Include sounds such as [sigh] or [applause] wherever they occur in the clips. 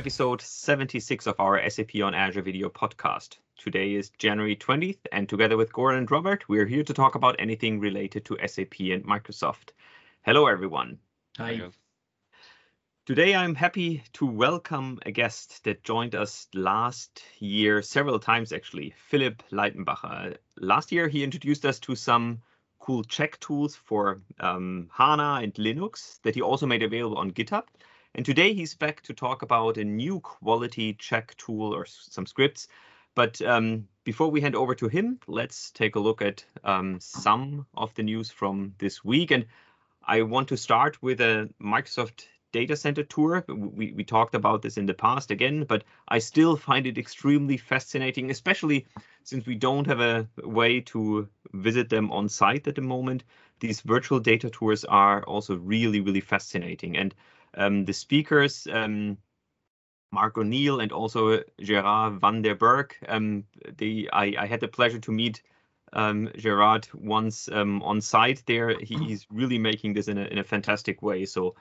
welcome to episode 76 of our SAP on Azure video podcast. Today is January 20th, and together with Goran and Robert, we're here to talk about anything related to SAP and Microsoft. Hello, everyone. Hi. Today, I'm happy to welcome a guest that joined us last year several times, actually, Philipp Leitenbauer. Last year, he introduced us to some cool check tools for um, HANA and Linux that he also made available on GitHub. And today he's back to talk about a new quality check tool or some scripts. But um, before we hand over to him, let's take a look at um, some of the news from this week. And I want to start with a Microsoft data center tour. We, we talked about this in the past again, but I still find it extremely fascinating, especially since we don't have a way to visit them on site at the moment. These virtual data tours are also really, really fascinating. And um, the speakers, um, Mark O'Neill and also Gerard van der Berg. Um, they, I, I, had the pleasure to meet um, Gerard once um, on site there. He, he's really making this in a, in a fantastic way. So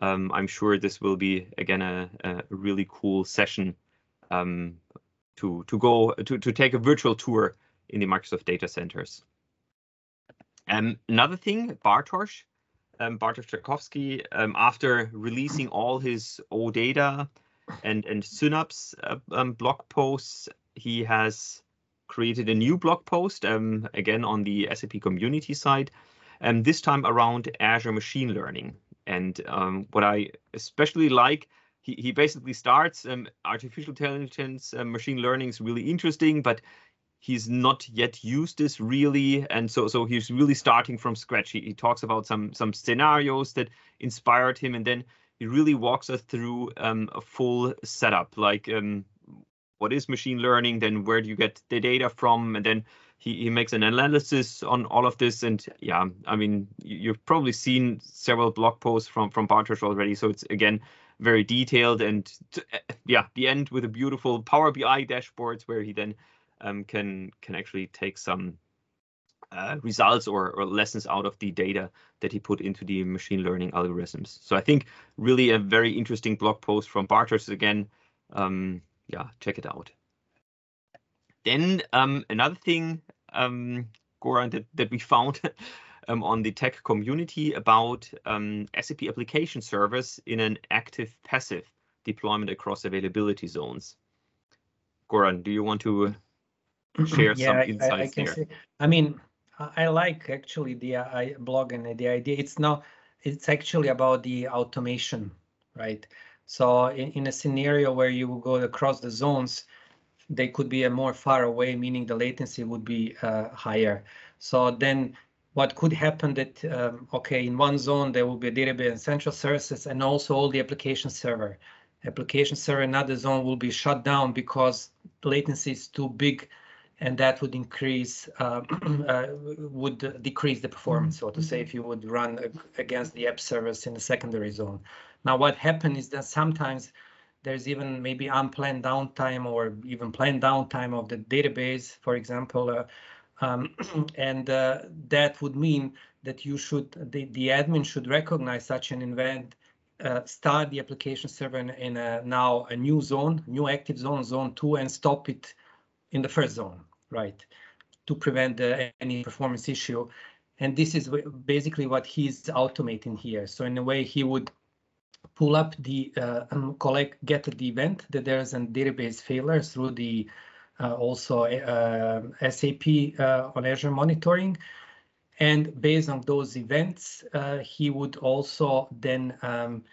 um, I'm sure this will be again a, a really cool session to to go to to take a virtual tour in the Microsoft data centers. Um, another thing, Bartosz um, Bartosz Jarkowski, um, after releasing all his OData and and Synapse uh, um, blog posts, he has created a new blog post um, again on the SAP community side, and this time around Azure machine learning. And um, what I especially like, he, he basically starts um, artificial intelligence, uh, machine learning is really interesting, but he's not yet used this really. And so so he's really starting from scratch. He, he talks about some some scenarios that inspired him and then he really walks us through um, a full setup. Like um, what is machine learning? Then where do you get the data from? And then he, he makes an analysis on all of this. And yeah i mean you've probably seen several blog posts from from Bartosz already. So it's again very detailed. And yeah the end with a beautiful power bi dashboards where he then um, can can actually take some uh, results or, or, lessons out of the data that he put into the machine learning algorithms. So I think really a very interesting blog post from Bartosz again. Um, yeah, check it out. Then um, another thing, um, Goran, that, that we found [laughs] um, on the tech community about um, SAP application service in an active passive deployment across availability zones. Goran, do you want to share yeah, some insights I, I there. Say, I mean, I like actually the I, blog and the idea. It's not. It's actually about the automation, right? So in, in a scenario where you will go across the zones, they could be a more far away, meaning the latency would be uh, higher. So then what could happen that, um, okay, in one zone, there will be a database and central services and also all the application server. Application server in another zone will be shut down because latency is too big and that would increase uh, [clears throat] uh, would decrease the performance so to say mm-hmm. if you would run against the app service in the secondary zone now what happened is that sometimes there's even maybe unplanned downtime or even planned downtime of the database for example uh, um, [clears throat] and uh, that would mean that you should the, the admin should recognize such an event uh, start the application server in, in a, now a new zone new active zone zone 2 and stop it in the first zone right, to prevent uh, any performance issue. And this is basically what he's automating here. So in a way, he would pull up the uh, collect get the event that there's a database failure through the uh, also uh, SAP uh, on Azure monitoring. And based on those events, uh, he would also then um,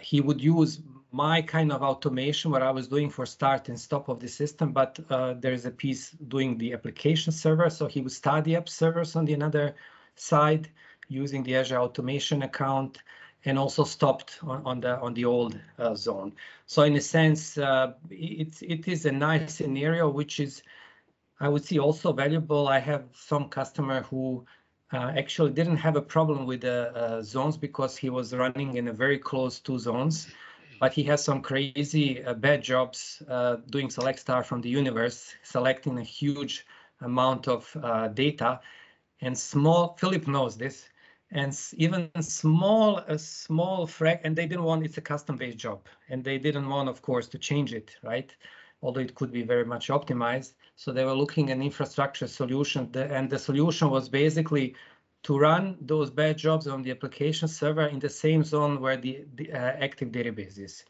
he would use my kind of automation, what I was doing for start and stop of the system, but uh, there is a piece doing the application server. So he would start the app servers on the another side using the Azure automation account and also stopped on, on the on the old uh, zone. So in a sense, uh, it, it is a nice scenario, which is, I would see also valuable. I have some customer who uh, actually didn't have a problem with the uh, zones because he was running in a very close two zones but he has some crazy uh, bad jobs uh, doing select star from the universe, selecting a huge amount of uh, data. And small, Philipp knows this, and even small a small frac and they didn't want it's a custom based job. And they didn't want of course to change it right? Although it could be very much optimized. So they were looking at infrastructure solution and the solution was basically to run those bad jobs on the application server in the same zone where the, the uh, active database is.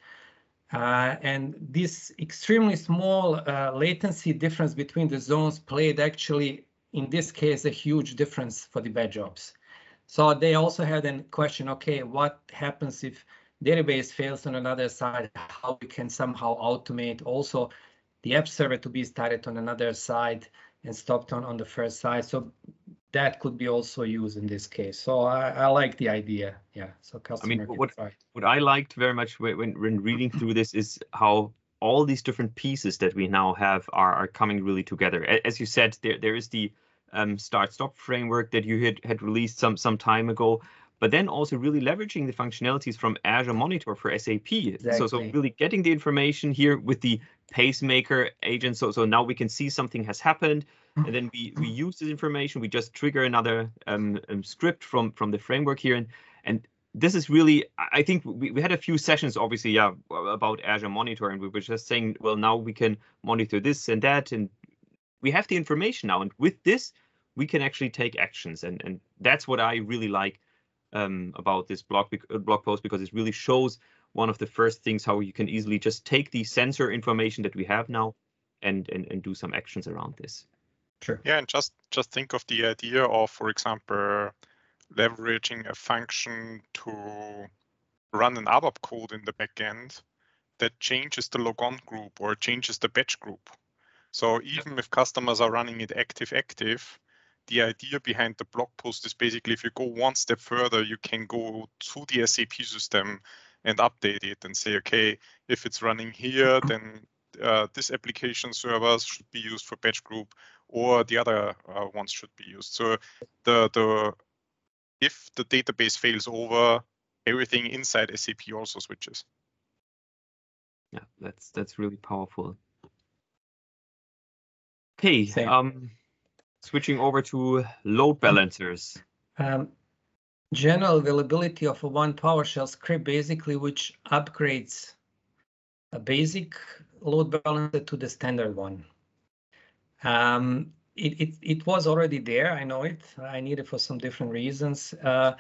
Uh, and this extremely small uh, latency difference between the zones played actually in this case a huge difference for the bad jobs. So they also had a question, okay, what happens if database fails on another side, how we can somehow automate also the app server to be started on another side and stopped on, on the first side. So that could be also used in this case. So I, I like the idea. Yeah. So customer. I mean, what what I liked very much when when reading through this is how all these different pieces that we now have are are coming really together. As you said, there there is the um, start stop framework that you had, had released some some time ago but then also really leveraging the functionalities from Azure Monitor for SAP. Exactly. So, so really getting the information here with the pacemaker agent. So, so now we can see something has happened, [laughs] and then we we use this information. We just trigger another um, um, script from from the framework here, and and this is really. I think we, we had a few sessions, obviously, yeah, about Azure Monitor, and we were just saying, well, now we can monitor this and that, and we have the information now, and with this, we can actually take actions, and and that's what I really like um, about this blog uh, blog post because it really shows one of the first things how you can easily just take the sensor information that we have now and and, and do some actions around this. Sure. Yeah, and just just think of the idea of, for example, leveraging a function to run an ABAP code in the backend that changes the logon group or changes the batch group. So even if customers are running it active active, the idea behind the blog post is basically if you go one step further, you can go to the SAP system and update it and say, okay, if it's running here, then uh, this application servers should be used for batch group or the other uh, ones should be used. So the the if the database fails over, everything inside SAP also switches. Yeah, that's that's really powerful. Okay, um, Switching over to load balancers. Um, general availability of a one PowerShell script, basically, which upgrades a basic load balancer to the standard one. Um, it, it, it was already there, I know it. I need it for some different reasons. Uh,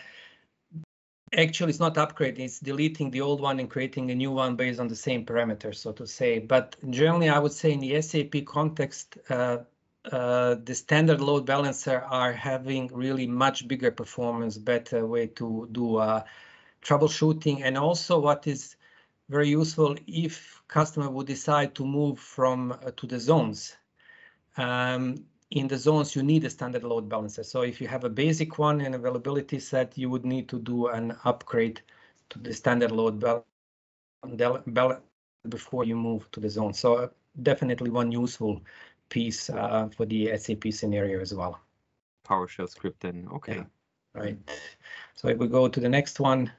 actually, it's not upgrading, it's deleting the old one and creating a new one based on the same parameters, so to say. But generally, I would say in the SAP context, uh, uh, the standard load balancer are having really much bigger performance, better way to do uh, troubleshooting. And also what is very useful if customer would decide to move from uh, to the zones. Um, in the zones, you need a standard load balancer. So if you have a basic one and availability set, you would need to do an upgrade to the standard load balancer before you move to the zone. So uh, definitely one useful piece uh, for the SAP scenario as well. PowerShell script then, okay. Yeah, right. So if we go to the next one,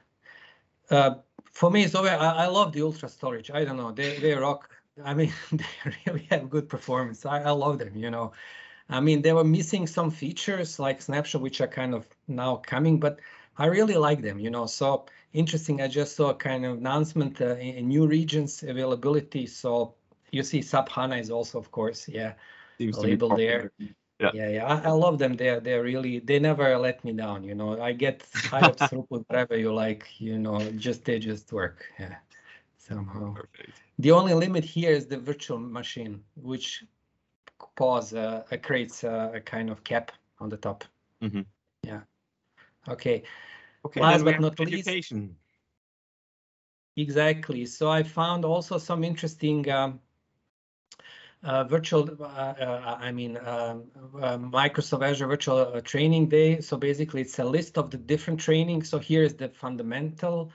uh, for me, so I, I love the Ultra storage. I don't know, they, they rock. I mean, [laughs] they really have good performance. I, I love them, you know. I mean, they were missing some features like snapshot, which are kind of now coming, but I really like them, you know. So interesting. I just saw a kind of announcement uh, in new regions availability. So you see SAP HANA is also, of course, yeah, Seems label there. Yeah, yeah, yeah. I, I, love them. They're they're really they never let me down. You know, I get high up [laughs] throughput whatever you like. You know, just they just work. Yeah, somehow. Perfect. The only limit here is the virtual machine, which pause uh, creates a, a, kind of cap on the top. Mm -hmm. Yeah. Okay. Okay. Last but not education. least. Exactly. So I found also some interesting um, uh, virtual, uh, uh, I mean, um, Microsoft Azure Virtual Training Day. So basically, it's a list of the different trainings. So here is the fundamental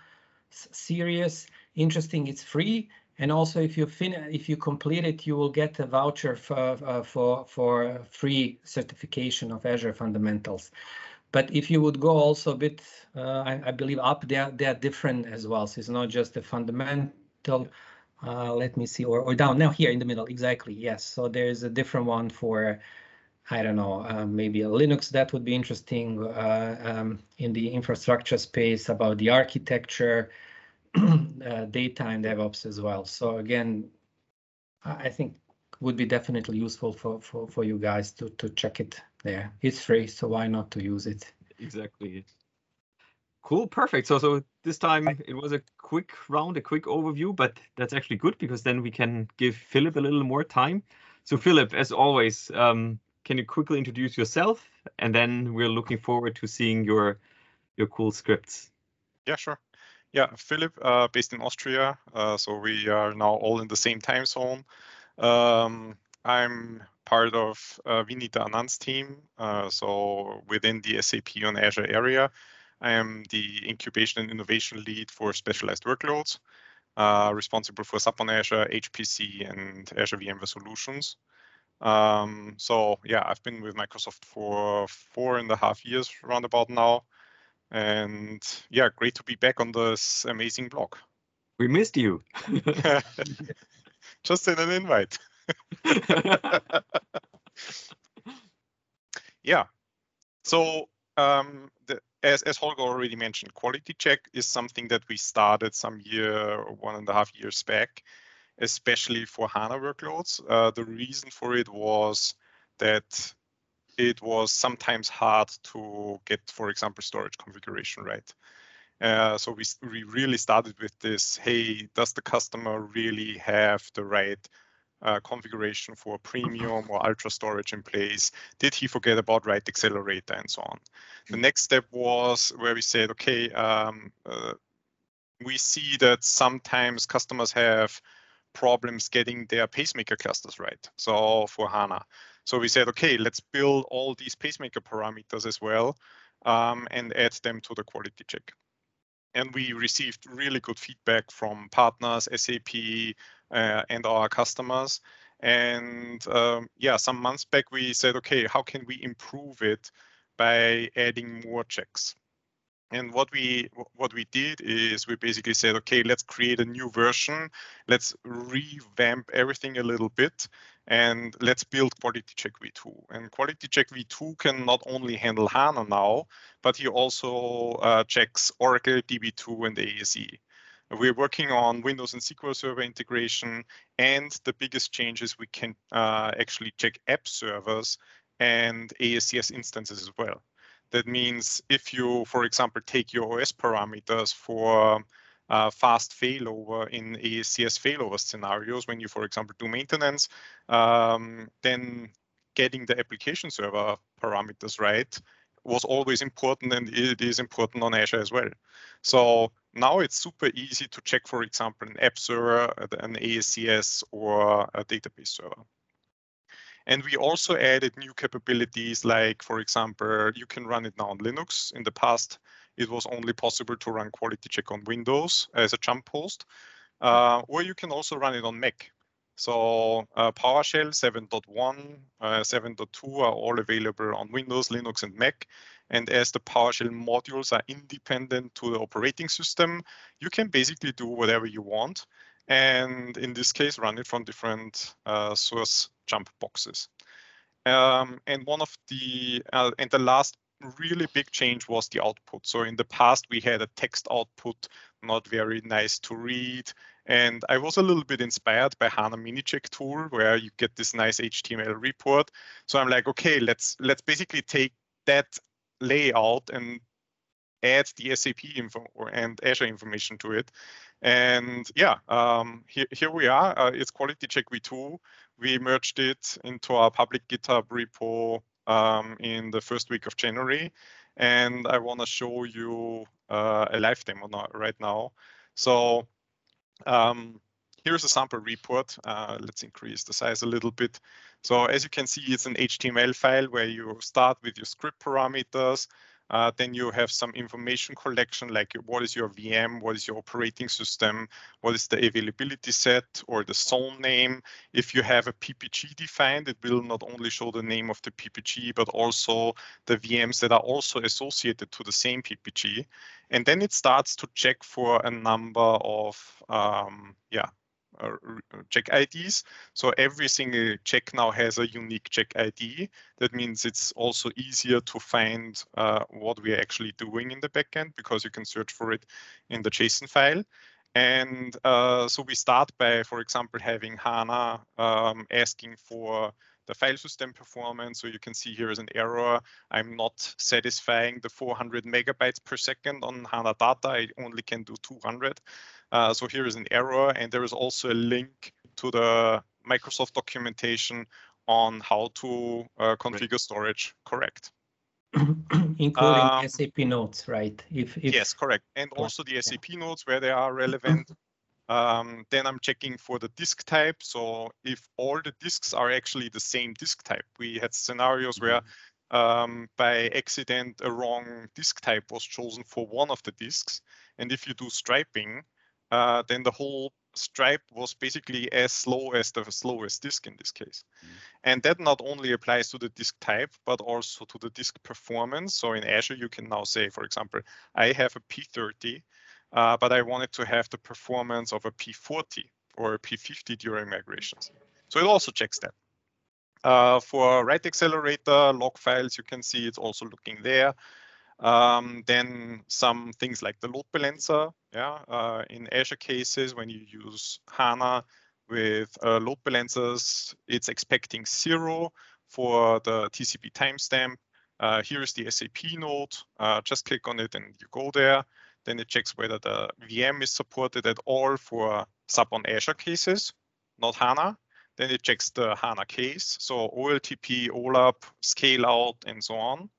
series. Interesting, it's free. And also, if you fin if you complete it, you will get a voucher for uh, for for free certification of Azure fundamentals. But if you would go also a bit, uh, I, I, believe up there, they are different as well. So it's not just a fundamental uh, let me see, or, or down now here in the middle, exactly, yes. So there's a different one for I don't know, uh, maybe a Linux that would be interesting uh, um, in the infrastructure space about the architecture, [clears throat] data and DevOps as well. So again, I think would be definitely useful for, for, for you guys to, to check it there. It's free, so why not to use it? Exactly. Cool, perfect. So so this time it was a quick round, a quick overview, but that's actually good because then we can give Philipp a little more time. So Philipp, as always, um, can you quickly introduce yourself? And then we're looking forward to seeing your your cool scripts. Yeah, sure. Yeah, Philipp, uh, based in Austria. Uh, so we are now all in the same time zone. Um, I'm part of uh, Vinita Anand's team. Uh, so within the SAP on Azure area, I am the incubation and innovation lead for specialized workloads, uh, responsible for SAP on Azure, HPC, and Azure VMware solutions. Um, so yeah, I've been with Microsoft for four and a half years roundabout now. And yeah, great to be back on this amazing blog. We missed you. [laughs] [laughs] Just send an invite. [laughs] yeah. So um, the, as, as Holger already mentioned, quality check is something that we started some year, one and a half years back, especially for HANA workloads. Uh, the reason for it was that it was sometimes hard to get, for example, storage configuration right. Uh, so we, we really started with this, hey, does the customer really have the right uh, configuration for premium or ultra storage in place? Did he forget about write accelerator and so on? The hmm. next step was where we said, okay, um, uh, we see that sometimes customers have problems getting their pacemaker clusters right. So for HANA. So we said, okay, let's build all these pacemaker parameters as well um, and add them to the quality check and we received really good feedback from partners, SAP, uh, and our customers. And um, yeah, some months back we said, okay, how can we improve it by adding more checks? And what we what we did is we basically said, okay, let's create a new version. Let's revamp everything a little bit, and let's build Quality Check V2. And Quality Check V2 can not only handle HANA now, but he also uh, checks Oracle, DB2, and ASE. We're working on Windows and SQL Server integration, and the biggest change is we can uh, actually check app servers and ASCS instances as well. That means if you, for example, take your OS parameters for uh, fast failover in ASCS failover scenarios, when you, for example, do maintenance, um, then getting the application server parameters right was always important and it is important on Azure as well. So now it's super easy to check, for example, an app server, an ASCS, or a database server. And we also added new capabilities like, for example, you can run it now on Linux. In the past, it was only possible to run quality check on Windows as a jump host, uh, or you can also run it on Mac. So uh, PowerShell 7.1, uh, 7.2 are all available on Windows, Linux, and Mac. And as the PowerShell modules are independent to the operating system, you can basically do whatever you want. And in this case, run it from different uh, source jump boxes. Um, and one of the uh, and the last really big change was the output. So in the past we had a text output, not very nice to read. And I was a little bit inspired by HANA Minicheck tool where you get this nice HTML report. So I'm like, okay, let's let's basically take that layout and add the SAP info and Azure information to it. And yeah, um, here, here we are. Uh, it's Quality Check V2. We merged it into our public GitHub repo um, in the first week of January. And I want to show you uh, a live demo right now. So um, here's a sample report. Uh, let's increase the size a little bit. So as you can see, it's an HTML file where you start with your script parameters, uh, then you have some information collection like what is your VM, what is your operating system, what is the availability set or the zone name. If you have a PPG defined, it will not only show the name of the PPG, but also the VMs that are also associated to the same PPG. And then it starts to check for a number of, um, yeah, check IDs. So every single check now has a unique check ID. That means it's also easier to find uh, what we're actually doing in the backend because you can search for it in the JSON file. And uh, so we start by, for example, having HANA um, asking for the file system performance. So you can see here is an error. I'm not satisfying the 400 megabytes per second on HANA data. I only can do 200. Uh, so here is an error. And there is also a link to the Microsoft documentation on how to uh, configure right. storage correct. [clears throat] including um, SAP notes, right? If, if yes, correct, and also the SAP yeah. notes where they are relevant. [clears throat] Um, then I'm checking for the disk type. So if all the disks are actually the same disk type, we had scenarios where mm-hmm. um, by accident a wrong disk type was chosen for one of the disks. And if you do striping, uh, then the whole stripe was basically as slow as the slowest disk in this case. Mm. And that not only applies to the disk type, but also to the disk performance. So in Azure, you can now say, for example, I have a P30 uh, but I wanted to have the performance of a P40 or a P50 during migrations. So it also checks that. Uh, for write accelerator log files, you can see it's also looking there. Um, then some things like the load balancer. Yeah, uh, in Azure cases, when you use HANA with uh, load balancers, it's expecting zero for the TCP timestamp. Uh, here's the SAP note. Uh, just click on it and you go there. Then it checks whether the VM is supported at all for SAP on Azure cases, not HANA. Then it checks the HANA case, so OLTP, OLAP, scale out, and so on.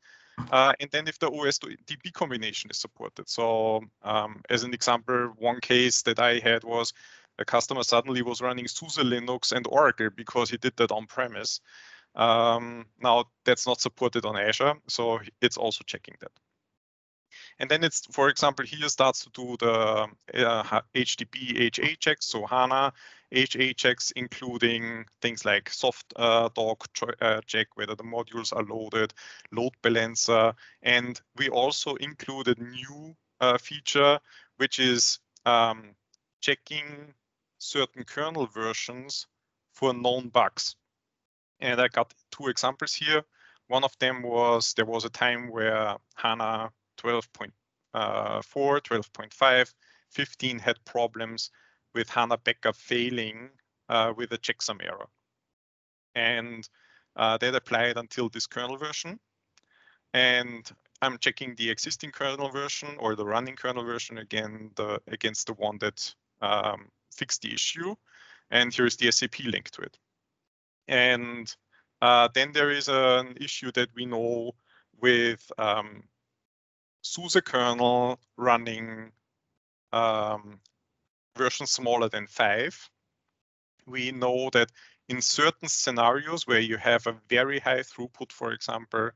Uh, and then if the OS to DB combination is supported. So um, as an example, one case that I had was a customer suddenly was running SUSE Linux and Oracle because he did that on premise. Um, now that's not supported on Azure, so it's also checking that. And then it's, for example, here starts to do the uh, HTTP HA checks, so HANA HA checks, including things like soft uh, doc uh, check, whether the modules are loaded, load balancer. And we also included new uh, feature, which is um, checking certain kernel versions for known bugs. And I got two examples here. One of them was there was a time where HANA 12.4, uh, 12.5, 15 had problems with HANA backup failing uh, with a checksum error. And uh, that applied until this kernel version. And I'm checking the existing kernel version or the running kernel version again the, against the one that um, fixed the issue. And here's the SAP link to it. And uh, then there is an issue that we know with um, SUSE kernel running um, version smaller than five, we know that in certain scenarios where you have a very high throughput, for example,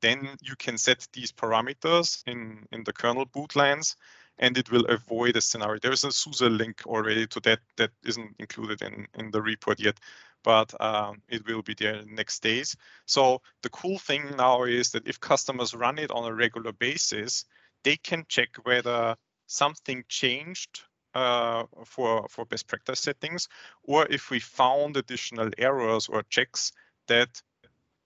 then you can set these parameters in, in the kernel boot lines and it will avoid a scenario. There's a SUSE link already to that that isn't included in, in the report yet, but um, it will be there next days. So the cool thing now is that if customers run it on a regular basis, they can check whether something changed uh, for, for best practice settings, or if we found additional errors or checks that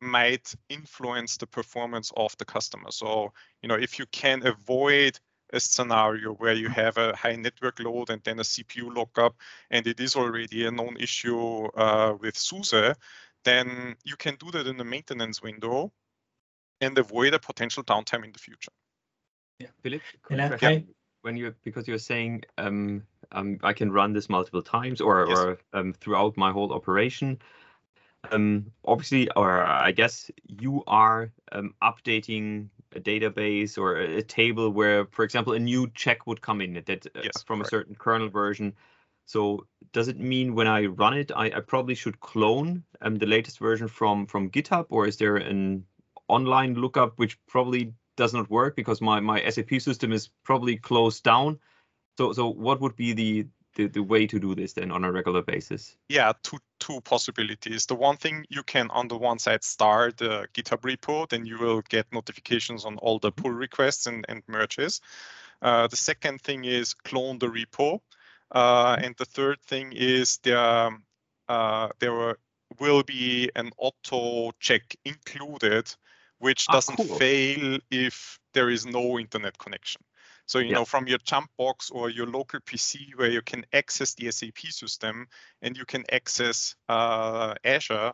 might influence the performance of the customer. So, you know, if you can avoid a scenario where you have a high network load and then a CPU lockup, and it is already a known issue uh, with SUSE, then you can do that in the maintenance window and avoid a potential downtime in the future. Yeah, Philipp, I, when you because you're saying um, um, I can run this multiple times or, yes. or um, throughout my whole operation. Um, obviously, or I guess you are um, updating a database or a, table where, for example, a new check would come in that uh, yes, from correct. a certain kernel version. So does it mean when I run it, I, I probably should clone um, the latest version from from GitHub, or is there an online lookup which probably does not work because my my SAP system is probably closed down? So so what would be the the, the way to do this then on a regular basis? Yeah, two two possibilities. The one thing you can on the one side start the GitHub repo, then you will get notifications on all the pull requests and, and merges. Uh, the second thing is clone the repo. Uh, and the third thing is there, uh, there will be an auto check included, which Ah, doesn't cool. fail if there is no internet connection. So, you Yeah. know, from your jump box or your local PC where you can access the SAP system and you can access uh, Azure,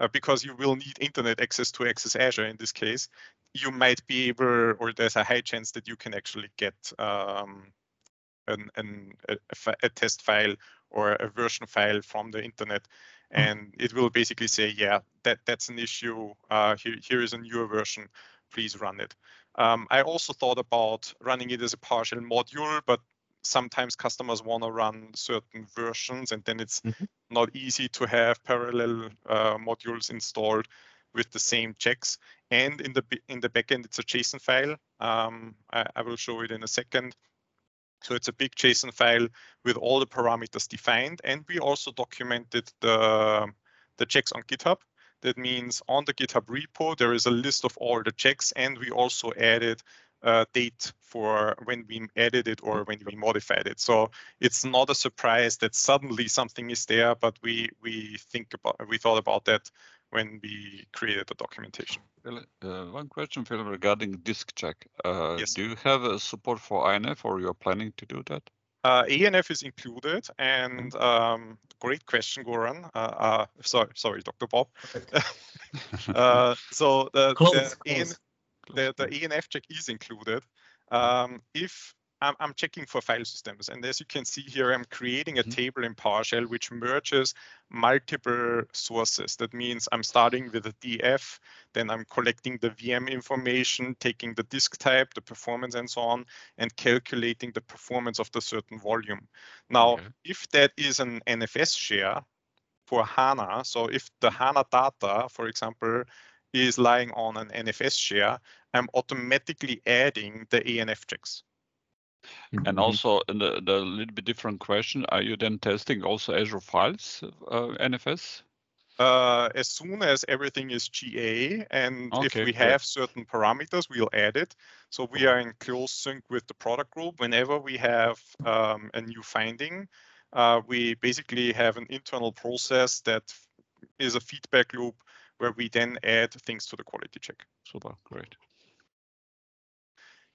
uh, because you will need internet access to access Azure in this case, you might be able, or there's a high chance that you can actually get um, an, an, a, a test file or a version file from the internet. And it will basically say, yeah, that, that's an issue. Uh, here, here is a newer version. Please run it. Um, I also thought about running it as a PowerShell module, but sometimes customers want to run certain versions, and then it's Mhm. not easy to have parallel uh, modules installed with the same checks. And in the in the backend, it's a JSON file. Um, I, I will show it in a second. So it's a big JSON file with all the parameters defined, and we also documented the the checks on GitHub. That means on the GitHub repo, there is a list of all the checks, and we also added a date for when we added it or when we modified it. So it's not a surprise that suddenly something is there, but we we think about we thought about that when we created the documentation. Uh, one question, Phil, regarding disk check. Uh, Yes. Do you have a support for ANF or you're planning to do that? Uh, ANF is included, and um, great question, Goran. Uh, uh, sorry, sorry, Dr. Bob. [laughs] Uh, so the, Close, the, AN, close. the, the ANF check is included. Um, if I'm, I'm checking for file systems, and as you can see here, I'm creating a Mhm. table in PowerShell which merges multiple sources. That means I'm starting with a DF, then I'm collecting the VM information, taking the disk type, the performance, and so on, and calculating the performance of the certain volume. Now, Okay. if that is an NFS share for HANA, so if the HANA data, for example, is lying on an NFS share, I'm automatically adding the ANF checks. And also, in the, the little bit different question, are you then testing also Azure Files uh, NFS? Uh, as soon as everything is GA, and if we great. have certain parameters, we'll add it. So we are in close sync with the product group. Whenever we have um, a new finding, uh, we basically have an internal process that is a feedback loop where we then add things to the quality check. Super, great.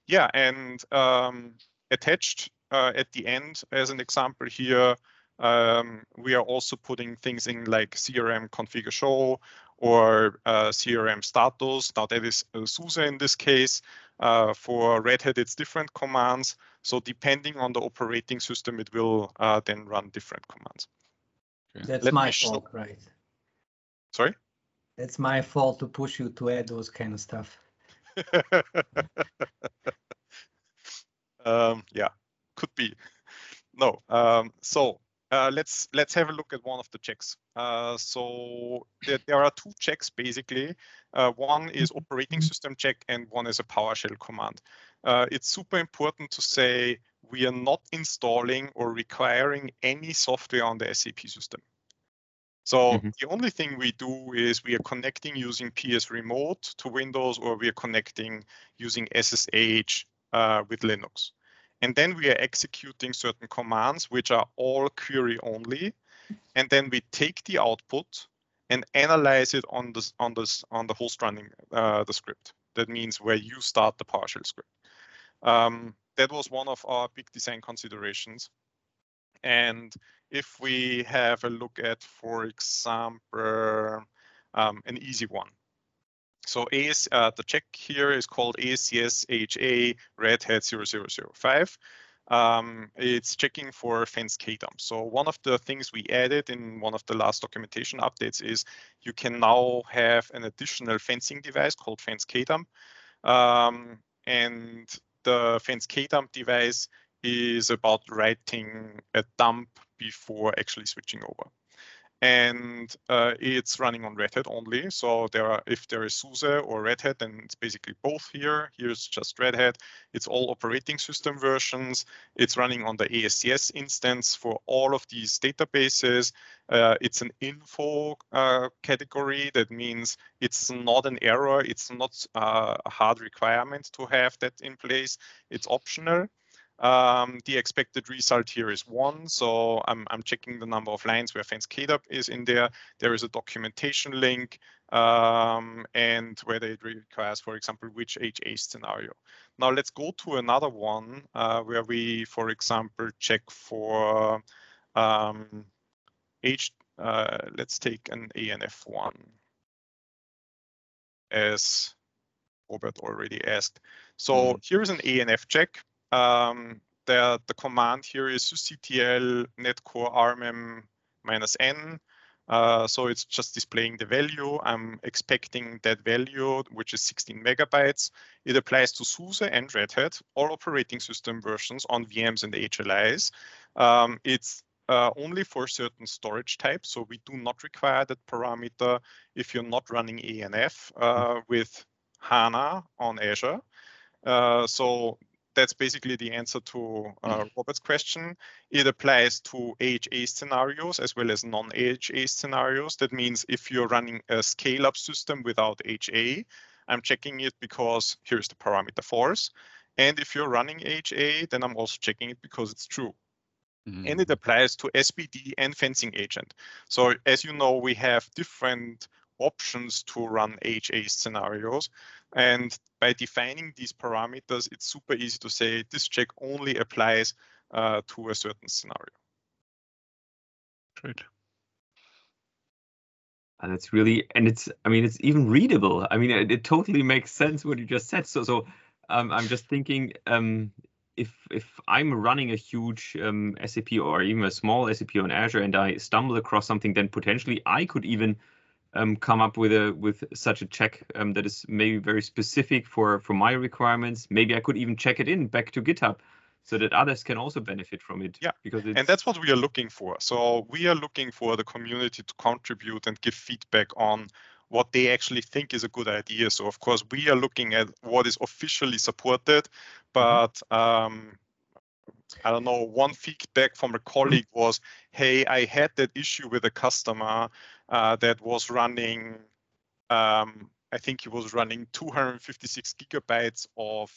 Yeah, and um, attached uh, at the end, as an example here, um, we are also putting things in like CRM configure show or uh, CRM status. Now that is uh, SUSE in this case. Uh, for Red Hat, it's different commands. So depending on the operating system, it will uh, then run different commands. That's Let my fault, right? Sorry? That's my fault to push you to add those kind of stuff. [laughs] um, yeah, could be. No. Um, so uh, let's let's have a look at one of the checks. Uh, so there, there are two checks basically. Uh, one is operating system check and one is a PowerShell command. Uh, it's super important to say we are not installing or requiring any software on the SAP system. So Mhm. the only thing we do is we are connecting using PS Remote to Windows or we are connecting using SSH uh, with Linux. And then we are executing certain commands which are all query only. And then we take the output and analyze it on this on this on the host running uh, the script. That means where you start the PowerShell script. Um, that was one of our big design considerations. And if we have a look at, for example, um, an easy one. So AS, uh, the check here is called ASCS HA Red Hat 0005. Um, it's checking for fence kdump. So one of the things we added in one of the last documentation updates is you can now have an additional fencing device called fence kdump. Um, and the fence kdump device is about writing a dump before actually switching over. And uh, it's running on Red Hat only. So there are, if there is SUSE or Red Hat, then it's basically both here. Here's just Red Hat. It's all operating system versions. It's running on the ASCS instance for all of these databases. Uh, it's an info uh, category. That means it's not an error. It's not uh, a hard requirement to have that in place. It's optional. Um, the expected result here is one. So I'm, I'm checking the number of lines where fence kdump is in there. There is a documentation link um, and whether it requires, for example, which HA scenario. Now let's go to another one uh, where we, for example, check for um, H, uh, let's take an ANF one as Robert already asked. So mm -hmm. here is an ANF check. Um, the, the command here is sysctl netcore rmm minus n. Uh, so it's just displaying the value. I'm expecting that value, which is 16 megabytes. It applies to SUSE and Red Hat, all operating system versions on VMs and HLIs. Um, it's uh, only for certain storage types. So we do not require that parameter if you're not running ANF uh, with HANA on Azure. Uh, so that's basically the answer to uh, mm. Robert's question. It applies to AHA scenarios as well as non-AHA scenarios. That means if you're running a scale-up system without HA, I'm checking it because here's the parameter force. And if you're running HA, then I'm also checking it because it's true. Mm-hmm. And it applies to SBD and fencing agent. So as you know, we have different options to run HA scenarios. And by defining these parameters, it's super easy to say this check only applies uh, to a certain scenario. Great. And it's really, and it's, I mean, it's even readable. I mean, it, it totally makes sense what you just said. So, so um, I'm just thinking, um, if if I'm running a huge um, SAP or even a small SAP on Azure and I stumble across something, then potentially I could even um, come up with a with such a check um, that is maybe very specific for for my requirements. Maybe I could even check it in back to GitHub so that others can also benefit from it. Yeah, because and that's what we are looking for. So we are looking for the community to contribute and give feedback on what they actually think is a good idea. So of course we are looking at what is officially supported, mm-hmm. but um, I don't know, one feedback from a colleague was, hey, I had that issue with a customer uh, that was running, um, I think he was running 256 gigabytes of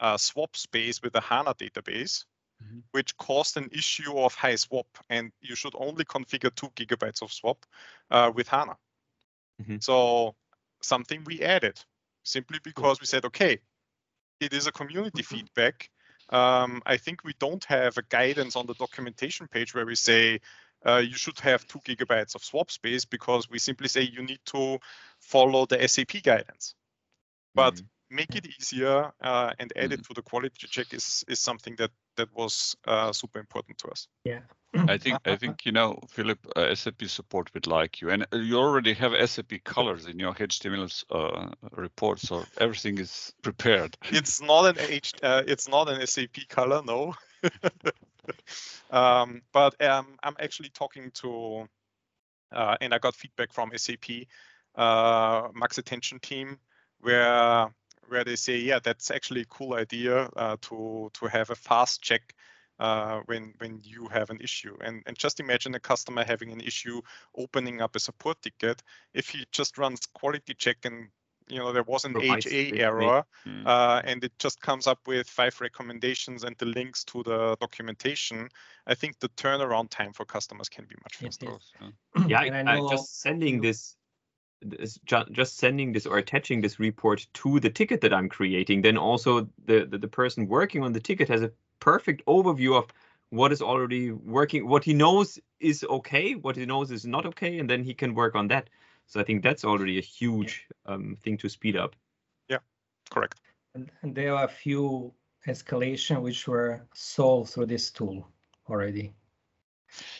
uh, swap space with a HANA database, mm-hmm. which caused an issue of high swap. And you should only configure two gigabytes of swap uh, with HANA. Mm-hmm. So something we added simply because we said, okay, it is a community mm-hmm. feedback um, I think we don't have a guidance on the documentation page where we say uh, you should have two gigabytes of swap space because we simply say you need to follow the SAP guidance. But mm-hmm. Make it easier uh, and add mm-hmm. it to the quality check is is something that that was uh, super important to us. Yeah. I think I think you know Philipp uh, SAP support would like you, and you already have SAP colors in your HTML uh, report, so everything is prepared. It's not an H, uh, it's not an SAP color, no. [laughs] um, but um, I'm actually talking to, uh, and I got feedback from SAP uh, Max Attention team where where they say, yeah, that's actually a cool idea uh, to to have a fast check uh, when when you have an issue. And and just imagine a customer having an issue opening up a support ticket. If he just runs quality check and you know there was an HA error mm. uh, and it just comes up with five recommendations and the links to the documentation i think the turnaround time for customers can be much faster yeah, yeah I, I just sending this just sending this or attaching this report to the ticket that I'm creating, then also the, the, the person working on the ticket has a perfect overview of what is already working, what he knows is okay, what he knows is not okay, and then he can work on that. So I think that's already a huge um, thing to speed up. Yeah, correct. And, and there are a few escalation which were solved through this tool already.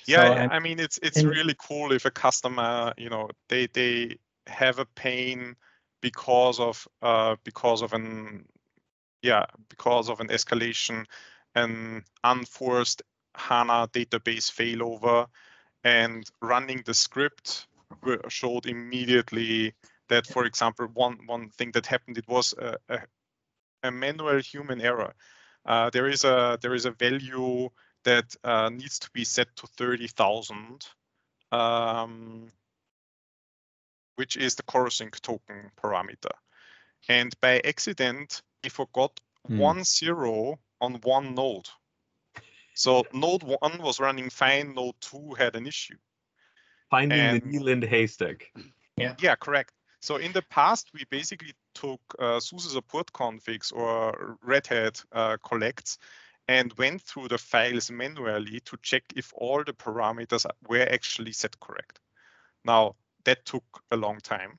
Yeah, so, I mean it's it's really cool if a customer, you know, they they have a pain because of uh, because of an yeah because of an escalation an unforced HANA database failover and running the script showed immediately that, for example, one, one thing that happened, it was a, a, a manual human error. Uh, there is a there is a value that uh, needs to be set to 30,000, um, which is the corosync token parameter. And by accident, they forgot mm. one zero on one node. So node one was running fine, node two had an issue. Finding And- the needle in the haystack. Yeah, correct. So in the past, we basically took uh, SUSE support configs or Red Hat uh, collects and went through the files manually to check if all the parameters were actually set correct. Now, that took a long time.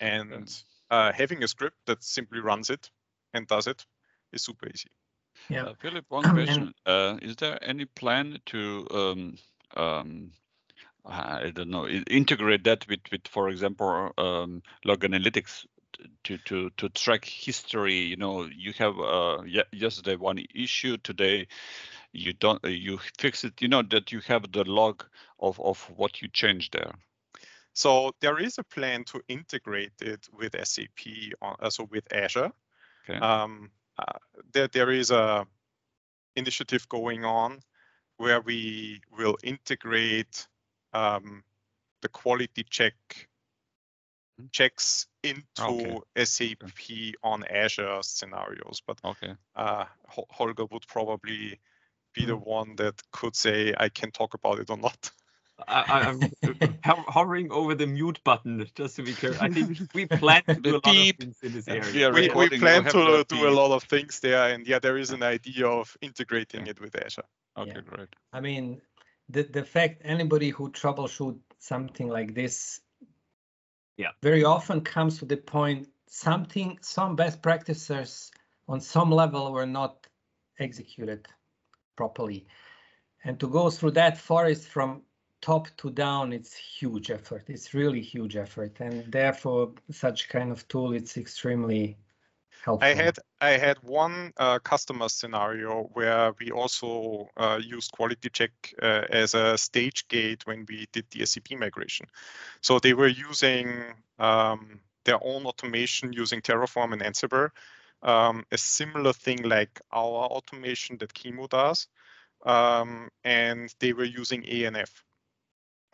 And uh, having a script that simply runs it and does it is super easy. Yeah. Uh, Philipp, one And- question. Uh, is there any plan to um, um, I don't know integrate that with, with for example, um, log analytics to to to track history? You know, you have uh, yesterday one issue, today you don't uh, you fix it. You know that you have the log of of what you changed there. So there is a plan to integrate it with SAP, on, also with Azure. Okay. Um, uh, there, there is a initiative going on where we will integrate um, the quality check Mhm. checks into Okay. SAP on Azure scenarios. But Okay. uh, Holger would probably be the Mm. one that could say I can talk about it or not. [laughs] I, I- I'm [laughs] ho- hovering over the mute button just to be clear. I think [laughs] we plan to do a lot of things in this area. we we, we recording, you plan to the do a lot of things there and yeah there is an idea of integrating it with azure Okay, Yeah. great. I mean, the the fact anybody who troubleshoot something like this, Yeah. very often comes to the point something some best practices on some level were not executed properly, and to go through that forest from top to down, it's huge effort. It's really huge effort, and therefore such kind of tool it's extremely helpful. i had i had one uh, customer scenario where we also uh, used quality check uh, as a stage gate when we did the SAP migration so they were using um, their own automation using terraform and ansible um, a similar thing like our automation that Kimmo does um, and they were using ANF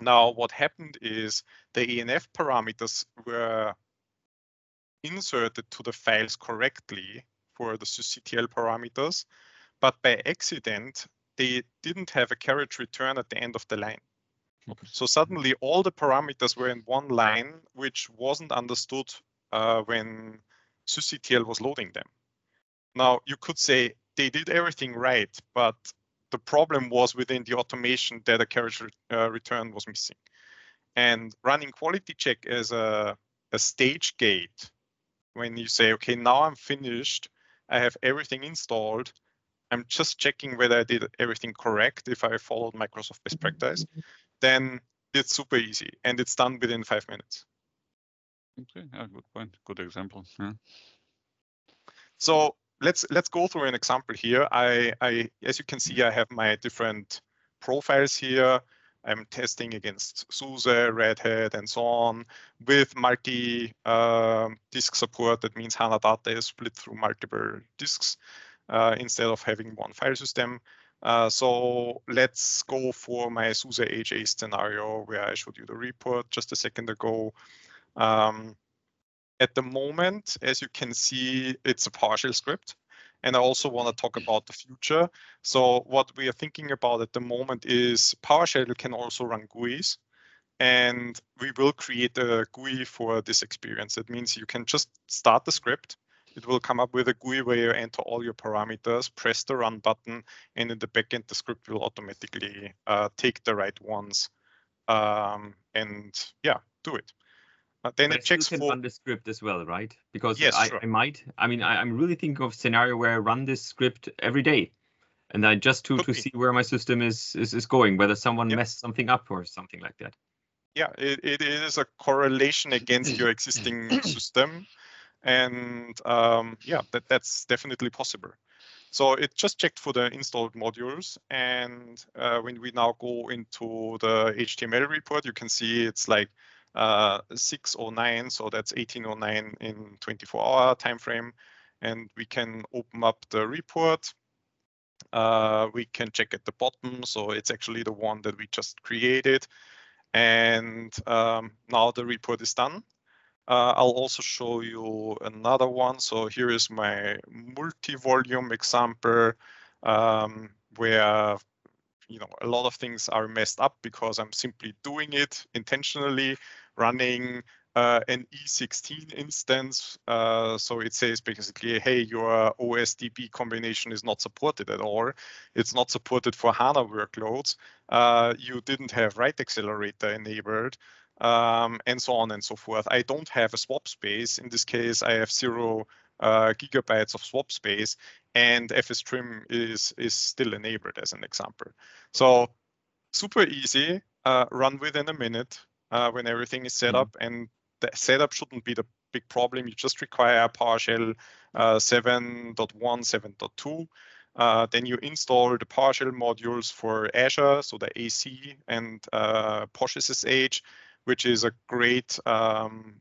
Now, what happened is the ANF parameters were inserted to the files correctly for the sysctl parameters, but by accident, they didn't have a carriage return at the end of the line. So suddenly all the parameters were in one line, which wasn't understood uh, when sysctl was loading them. Now, you could say they did everything right, but the problem was within the automation that a carriage re- uh, return was missing. And running quality check as a, a stage gate, when you say, okay, now I'm finished, I have everything installed, I'm just checking whether I did everything correct, if I followed Microsoft best practice, then it's super easy and it's done within five minutes. Okay, yeah, good point. Good example. Yeah. So let's let's go through an example here. I, I as you can see, I have my different profiles here. I'm testing against SUSE, Red Hat, and so on with multi um, disk support. That means HANA data is split through multiple disks uh, instead of having one file system. Uh, so let's go for my SUSE HA scenario where I showed you the report just a second ago. Um, at the moment, as you can see, it's a PowerShell script. And I also want to talk about the future. So what we are thinking about at the moment is PowerShell can also run GUIs. And we will create a GUI for this experience. That means you can just start the script. It will come up with a GUI where you enter all your parameters, press the run button, and in the backend, the script will automatically uh, take the right ones um, and yeah, do it. Uh, then But it checks for run the script as well, right? Because Yes, I, sure. I might. I mean, I, I'm really thinking of scenario where I run this script every day, and I just to Could to be. see where my system is is, is going, whether someone Yep. messed something up or something like that. yeah, it, it is a correlation against your existing [coughs] system. And um, yeah, that, that's definitely possible. So it just checked for the installed modules. And uh, when we now go into the HTML report, you can see it's like uh, 609. So that's 1809 in 24 hour time frame. And we can open up the report. Uh, we can check at the bottom. So it's actually the one that we just created. And um, now the report is done. Uh, I'll also show you another one. So here is my multi-volume example um, where you know a lot of things are messed up because I'm simply doing it intentionally, running uh, an E16 instance. Uh, so it says basically, hey, your OSDB combination is not supported at all. It's not supported for HANA workloads. Uh, you didn't have write accelerator enabled. Um, and so on and so forth. I don't have a swap space. In this case, I have zero uh, gigabytes of swap space, and FSTrim is is still enabled as an example. So super easy, uh, run within a minute uh, when everything is set mm -hmm. up, and the setup shouldn't be the big problem. You just require PowerShell uh, 7.1, 7.2. Uh, then you install the PowerShell modules for Azure, so the Az and uh, Posh SSH, which is a great um,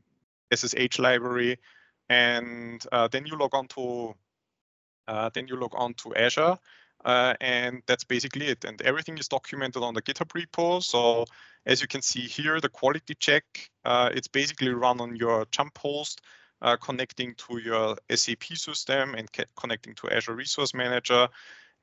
SSH library. And uh, then you log on to uh, then you log on to Azure, uh, and that's basically it. And everything is documented on the GitHub repo. So as you can see here, the quality check, uh, it's basically run on your jump host, uh, connecting to your SAP system and connecting to Azure Resource Manager.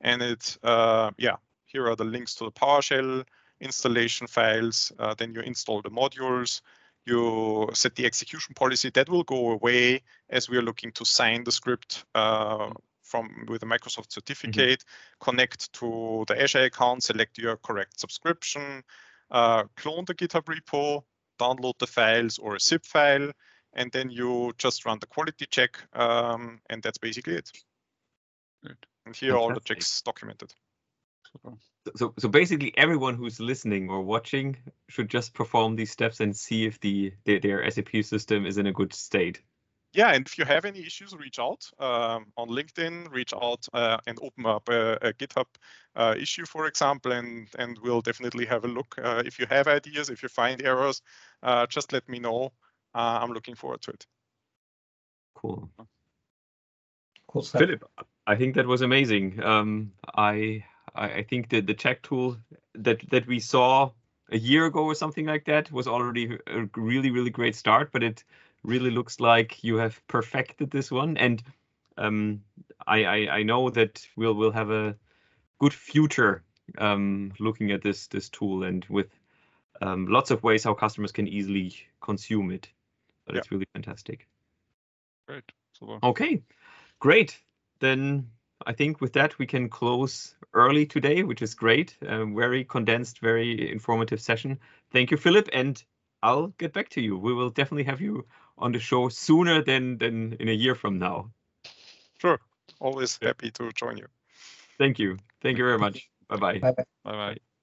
And it, uh, yeah, here are the links to the PowerShell installation files. Uh, then you install the modules. You set the execution policy. That will go away as we are looking to sign the script uh, from with a Microsoft certificate, mm-hmm. connect to the Azure account, select your correct subscription, uh, clone the GitHub repo, download the files or a zip file, and then you just run the quality check, um, and that's basically it. Good. And here are all the checks documented. So, so basically, everyone who's listening or watching should just perform these steps and see if the their, their SAP system is in a good state yeah, and if you have any issues, reach out um, on LinkedIn, reach out uh, and open up a, a GitHub uh, issue, for example, and and we'll definitely have a look. Uh, if you have ideas, if you find errors, uh, just let me know. Uh, I'm looking forward to it. Cool. Cool stuff. Philipp, I think that was amazing. Um, I I think that the check tool that that we saw a year ago or something like that was already a really really great start, but it really looks like you have perfected this one. And um, I, I, I know that we'll we'll have a good future um, looking at this this tool and with um, lots of ways how customers can easily consume it. But yeah. it's really fantastic. Great. Super. Okay, great. Then I think with that we can close early today, which is great. A very condensed, very informative session. Thank you, Philipp, and I'll get back to you. We will definitely have you on the show sooner than than in a year from now. Sure. Always happy to join you. Thank you. Thank you very much. Bye bye. Bye bye. Bye bye.